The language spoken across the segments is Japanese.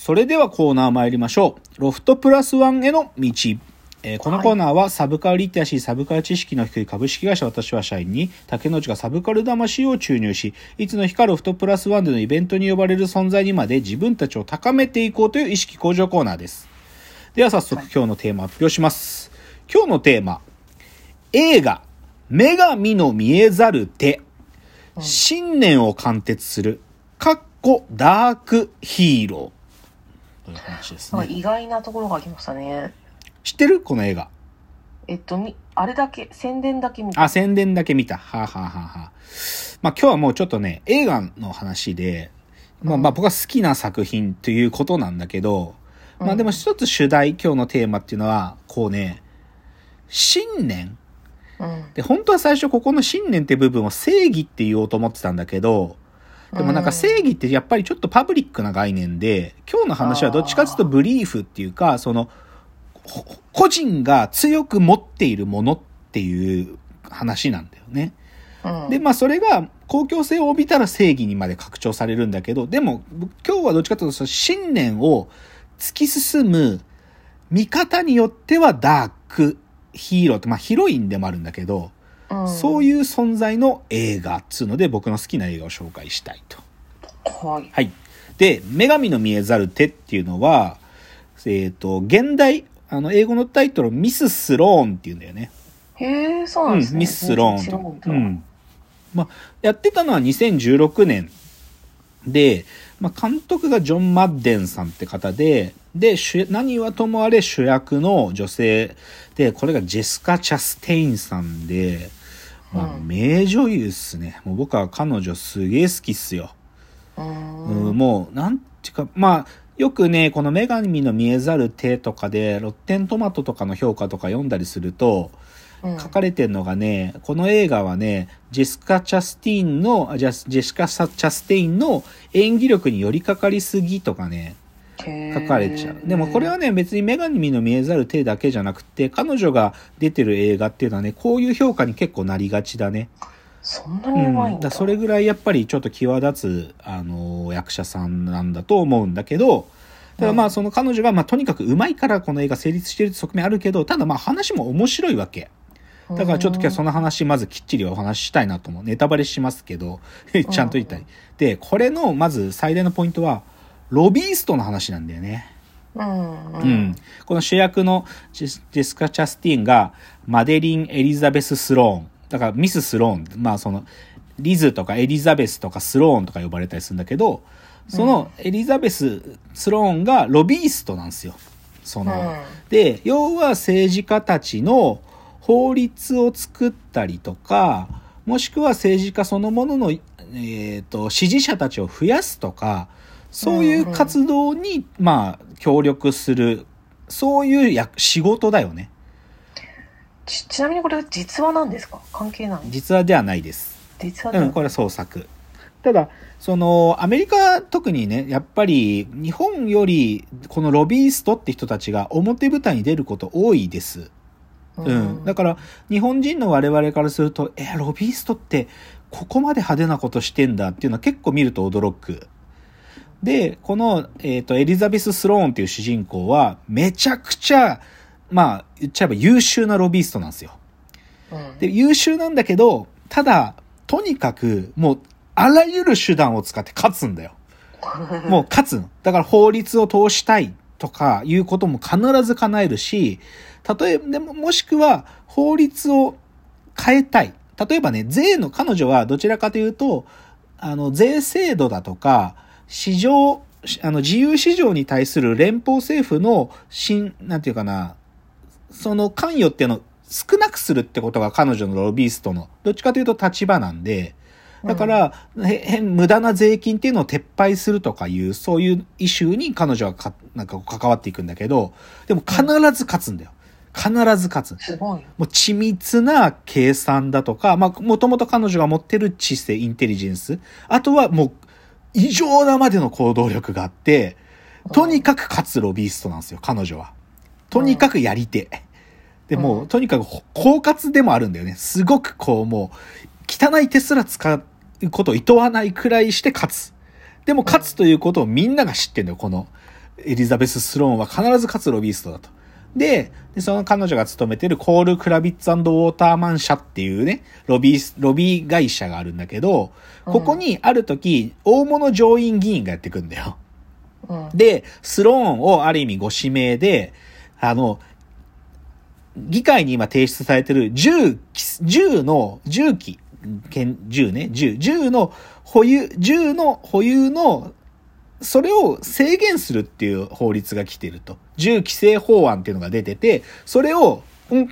それではコーナー参りましょう。ロフトプラスワンへの道。えーこのコーナーはサブカルリテラシー、サブカル知識の低い株式会社私は社員に竹之内がサブカル魂を注入し、いつの日かロフトプラスワンでのイベントに呼ばれる存在にまで自分たちを高めていこうという意識向上コーナーです。では早速今日のテーマ発表します。今日のテーマ、映画、女神の見えざる手、信念を貫徹する、かっこダークヒーロー。という話ですね。意外なところが来ましたね。知ってる？この映画。えっと、み、あれだけ、宣伝だけ見た。あ、宣伝だけ見た。はあ、はあはあはあ、まあ今日はもうちょっとね、映画の話で、まあまあ僕が好きな作品ということなんだけど、まあでも一つ主題、今日のテーマっていうのは、こうね、信念うん。で、本当は最初ここの信念って部分を正義って言おうと思ってたんだけど、でもなんか正義ってやっぱりちょっとパブリックな概念で、今日の話はどっちかというとブリーフっていうか、その、ほ個人が強く持っているものっていう話なんだよね。うん。で、まあそれが公共性を帯びたら正義にまで拡張されるんだけど、でも今日はどっちかというとその信念を突き進む見方によってはダークヒーローって、まあヒロインでもあるんだけど、うん、そういう存在の映画っつうので僕の好きな映画を紹介したいと。はい。はい。で、女神の見えざる手っていうのは、えっ、と、現代、あの、英語のタイトル、ミス・スローンっていうんだよね。へえ、そうなんですね。ミス・スローンと。うん。まあ、やってたのは2016年で、まあ、監督がジョン・マッデンさんって方で、で、主何はともあれ主役の女性で、これがジェスカ・チャステインさんで、まあ、うん名女優っすね。もう僕は彼女すげえ好きっすよ。ううんん。もう、なんていうか、まあ、よくね、この女神の見えざる手とかで、ロッテントマトとかの評価とか読んだりすると、うん書かれてるのがね、この映画はね、ジェスカ・チャスティーンの、あジェシカ・チャステインの演技力に寄りかかりすぎとかね、へ書かれちゃう。でもこれはね、別に女神の見えざる手だけじゃなくて、彼女が出てる映画っていうのはね、こういう評価に結構なりがちだね。そんなうん、にうまいんだ。だそれぐらいやっぱりちょっと際立つ、あの役者さんなんだと思うんだけど、ただまあその彼女がまあとにかく上手いからこの映画成立してる側面あるけど、ただまあ話も面白いわけ。だからちょっと今日はその話まずきっちりお話ししたいなと思う。ネタバレしますけど、ちゃんと言いたい。で、これのまず最大のポイントは、ロビーストの話なんだよね。うん。ううん。この主役のジェスカ・チャスティーンがマデリン・エリザベス・スローン。だからミス・スローン。まあその、リズとかエリザベスとかスローンとか呼ばれたりするんだけど、そのエリザベス・スローンがロビーストなんですよ。その、うんで、要は政治家たちの法律を作ったりとか、もしくは政治家そのものの、えっ、と、支持者たちを増やすとか、そういう活動に、まあ、協力する、そういうや仕事だよね。ちちなみにこれ実話なんですか？関係ない実話ではないです。うん、実話ではこれは創作。ただ、その、アメリカ特にね、やっぱり、日本より、このロビーストって人たちが表舞台に出ること多いです。うん。だから、日本人の我々からすると、え、ロビーストって、ここまで派手なことしてんだっていうのは結構見ると驚く。で、この、えっ、と、エリザベス・スローンっていう主人公は、めちゃくちゃ、まあ、言っちゃえば優秀なロビーストなんですよ。うんで、優秀なんだけど、ただ、とにかく、もう、あらゆる手段を使って勝つんだよ。もう勝つの。だから法律を通したいとかいうことも必ず叶えるし、例えば、でも、もしくは法律を変えたい。例えばね、税の、彼女はどちらかというと、あの、税制度だとか、市場、あの、自由市場に対する連邦政府の、新、なんていうかな、その関与っていうのを少なくするってことが彼女のロビーストの、どっちかというと立場なんで、だから、へ変、無駄な税金っていうのを撤廃するとかいう、そういうイシューに彼女はか、なんか関わっていくんだけど、でも必ず勝つんだよ。必ず勝つ。すごい。もう緻密な計算だとか、まあ、もともと彼女が持ってる知性、インテリジェンス。あとはもう、異常なまでの行動力があって、とにかく勝つロビーストなんですよ、彼女は。とにかくやり手。で、もう、うんとにかく、ほ狡猾でもあるんだよね。すごくこう、もう、汚い手すら使うことを厭わないくらいして勝つ。でも勝つということをみんなが知ってんだよ、この。エリザベス・スローンは必ず勝つロビーストだと。で、でその彼女が勤めてるコール・クラビッツウォーターマン社っていうね、ロビー、ロビー会社があるんだけど、ここにある時、大物上院議員がやってくんだよ。うん。で、スローンをある意味ご指名で、あの、議会に今提出されてる銃、銃の、銃器、剣銃ね、銃、銃の保有、銃の保有の、それを制限するっていう法律が来てると。銃規制法案っていうのが出てて、それを、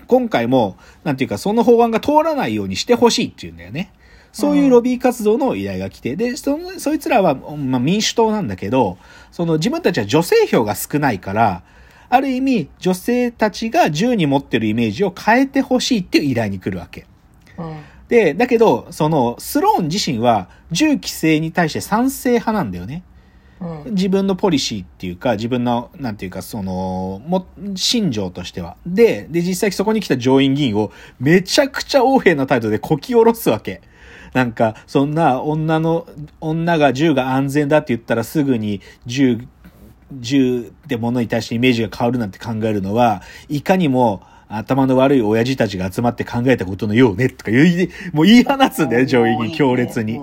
今回も、なんていうか、その法案が通らないようにしてほしいっていうんだよね。そういうロビー活動の依頼が来て、で、その、そいつらは、まあ、民主党なんだけど、その自分たちは女性票が少ないから、ある意味、女性たちが銃に持ってるイメージを変えてほしいっていう依頼に来るわけ。うん。で、だけど、その、スローン自身は銃規制に対して賛成派なんだよね。自分のポリシーっていうか、自分の、なんていうか、その、も、信条としては。で、で、実際そこに来た上院議員をめちゃくちゃ横柄な態度でこき下ろすわけ。なんか、そんな女の、女が銃が安全だって言ったらすぐに銃、銃ってものに対してイメージが変わるなんて考えるのは、いかにも頭の悪い親父たちが集まって考えたことのようね、とか言い、もう言い放つんだよ、上院に強烈に。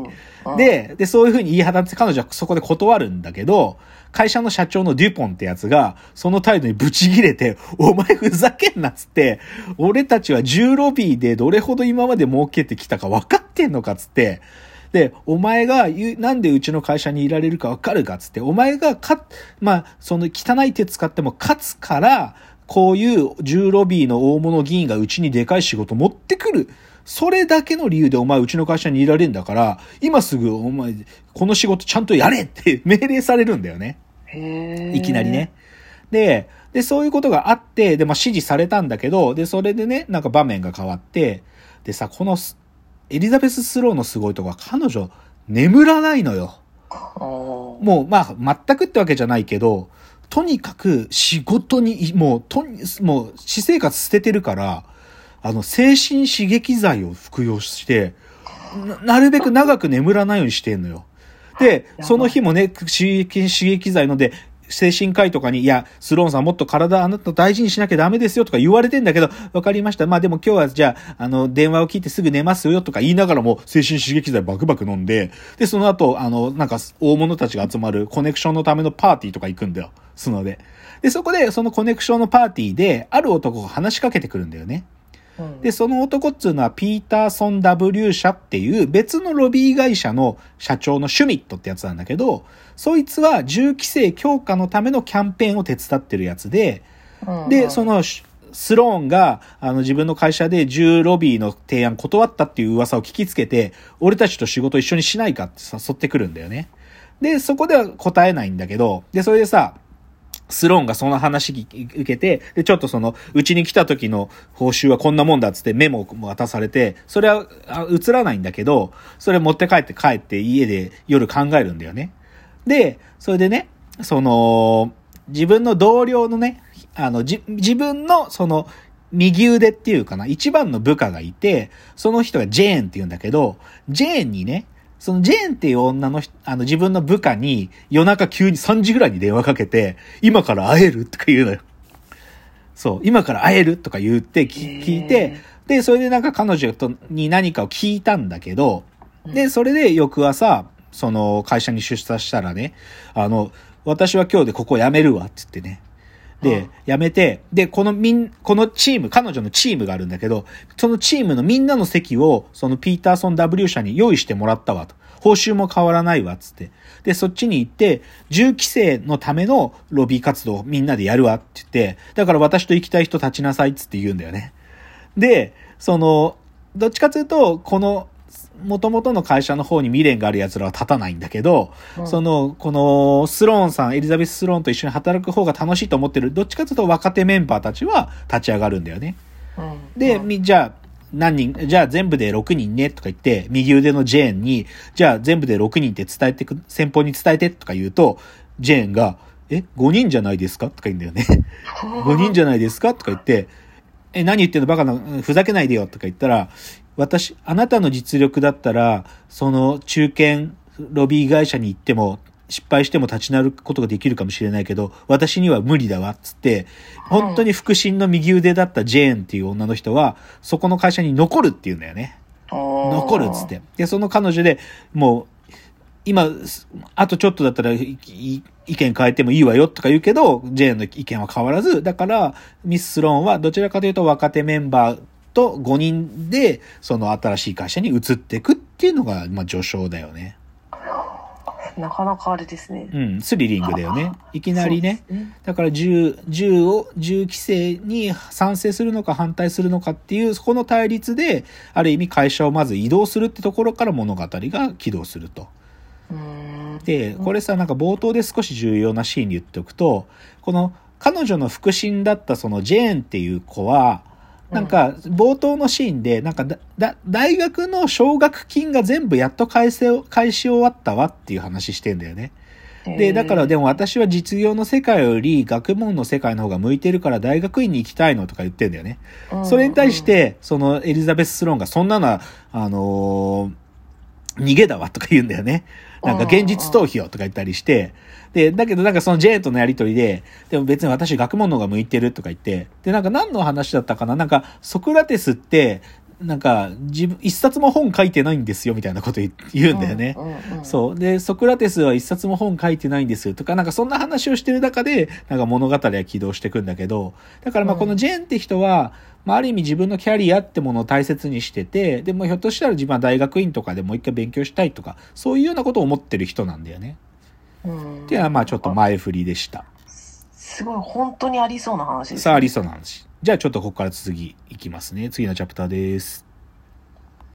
うん、で、で、そういうふうに言い放って彼女はそこで断るんだけど、会社の社長のデュポンってやつが、その態度にブチギレて、お前ふざけんなっつって、俺たちは10ロビーでどれほど今まで儲けてきたか分かってんのかっつって、で、お前がなんでうちの会社にいられるか分かるかっつって、お前がか、まあ、その汚い手使っても勝つから、こういう10ロビーの大物議員がうちにでかい仕事持ってくる。それだけの理由でお前うちの会社にいられるんだから、今すぐお前、この仕事ちゃんとやれって 命令されるんだよね。いきなりね。。で、で、そういうことがあって、で、まあ、指示されたんだけど、で、それでね、なんか場面が変わって、でさ、このス、エリザベス・スローのすごいとこは、彼女、眠らないのよ。ももう、まあ、全くってわけじゃないけど、とにかく仕事に、もう、とに、もう、私生活捨ててるから、あの、精神刺激剤を服用して、ななるべく長く眠らないようにしてんのよ。で、その日もね、刺激刺激剤ので、精神科医とかに、いや、スローンさんもっと体あなた大事にしなきゃダメですよとか言われてんだけど、わかりました。まあでも今日はじゃあ、あの、電話を聞いてすぐ寝ますよとか言いながらも、精神刺激剤バクバク飲んで、で、その後、あの、なんか、大物たちが集まるコネクションのためのパーティーとか行くんだよ。スノで。で、そこで、そのコネクションのパーティーで、ある男が話しかけてくるんだよね。う、うん、で、その男っつうのはピーターソン W 社っていう別のロビー会社の社長のシュミットってやつなんだけど、そいつは銃規制強化のためのキャンペーンを手伝ってるやつで、うんで、そのシスローンがあの自分の会社で銃ロビーの提案断ったっていう噂を聞きつけて、俺たちと仕事一緒にしないかって誘ってくるんだよね。で、そこでは答えないんだけど、で、それでさ、スローンがその話受けて、で、ちょっとその、うちに来た時の報酬はこんなもんだっつってメモを渡されて、それは映らないんだけど、それ持って帰って帰って家で夜考えるんだよね。で、それでね、その、自分の同僚のね、あの、じ、自分のその、右腕っていうかな、一番の部下がいて、その人がジェーンって言うんだけど、ジェーンにね、そのジェーンっていう女の人、あの自分の部下に夜中急に3時ぐらいに電話かけて、今から会えるとか言うのよ。そう、今から会えるとか言ってき聞いて、で、それでなんか彼女とに何かを聞いたんだけど、で、それで翌朝、その会社に出社したらね、あの、私は今日でここ辞めるわって言ってね。でうん、辞めて、で、このみん、このチーム、彼女のチームがあるんだけど、そのチームのみんなの席を、そのピーターソン W 社に用意してもらったわと。報酬も変わらないわ、つって。で、そっちに行って、銃規制のためのロビー活動をみんなでやるわって言って、だから私と行きたい人立ちなさいっつって言うんだよね。で、その、どっちかというと、この、元々の会社の方に未練がある奴らは立たないんだけど、うん。その、この、スローンさん、エリザベス・スローンと一緒に働く方が楽しいと思ってる、どっちかというと若手メンバーたちは立ち上がるんだよね。うん。で、じゃあ、何人、じゃあ全部で6人ねとか言って、右腕のジェーンに、じゃあ全部で6人って伝えてく、先方に伝えてとか言うと、ジェーンが、え、5人じゃないですか？とか言うんだよね。5人じゃないですか？とか言って、え、何言ってんの？バカな、うんふざけないでよ。とか言ったら、私、あなたの実力だったら、その中堅ロビー会社に行っても失敗しても立ち直ることができるかもしれないけど、私には無理だわ、っつって、本当に腹心の右腕だったジェーンっていう女の人は、そこの会社に残るって言うんだよね。残残るっつって。で、その彼女でもう、今、あとちょっとだったらいい意見変えてもいいわよとか言うけど、ジェーンの意見は変わらず、だから、ミス・スローンはどちらかというと若手メンバーと5人で、その新しい会社に移っていくっていうのが、まあ序章だよね。なかなかあれですね。うん、スリリングだよね。いきなりね。ね。だから銃、銃を、銃規制に賛成するのか反対するのかっていう、そこの対立で、ある意味会社をまず移動するってところから物語が起動すると。で、これさ、なんか冒頭で少し重要なシーンで言っておくと、この彼女の腹心だったそのジェーンっていう子は、なんか冒頭のシーンで、なんかだ、だ、大学の奨学金が全部やっと返せ、返し終わったわっていう話してんだよね。で、だからでも私は実業の世界より学問の世界の方が向いてるから大学院に行きたいのとか言ってんだよね。うんそれに対し、て、そのエリザベス・スローンがそんなのは、あのー逃げだわとか言うんだよね。なんか現実逃避をとか言ったりして、で、だけどなんかそのジェーンとのやりとりで、でも別に私学問の方が向いてるとか言って、で、なんか何の話だったかな？なんかソクラテスって、なんか自分、一冊も本書いてないんですよみたいなこと言言うんだよね。そう。で、ソクラテスは一冊も本書いてないんですとか、なんかそんな話をしてる中で、なんか物語は起動していくんだけど、だからまあうんこのジェーンって人は、まあある意味自分のキャリアってものを大切にしてて、でもひょっとしたら自分は大学院とかでもう一回勉強したいとか、そういうようなことを思ってる人なんだよね。うんっていうのはまあちょっと前振りでした。すごい本当にありそうな話ですね。さあ、ありそうな話。じゃあちょっとここから続きいきますね。次のチャプターです。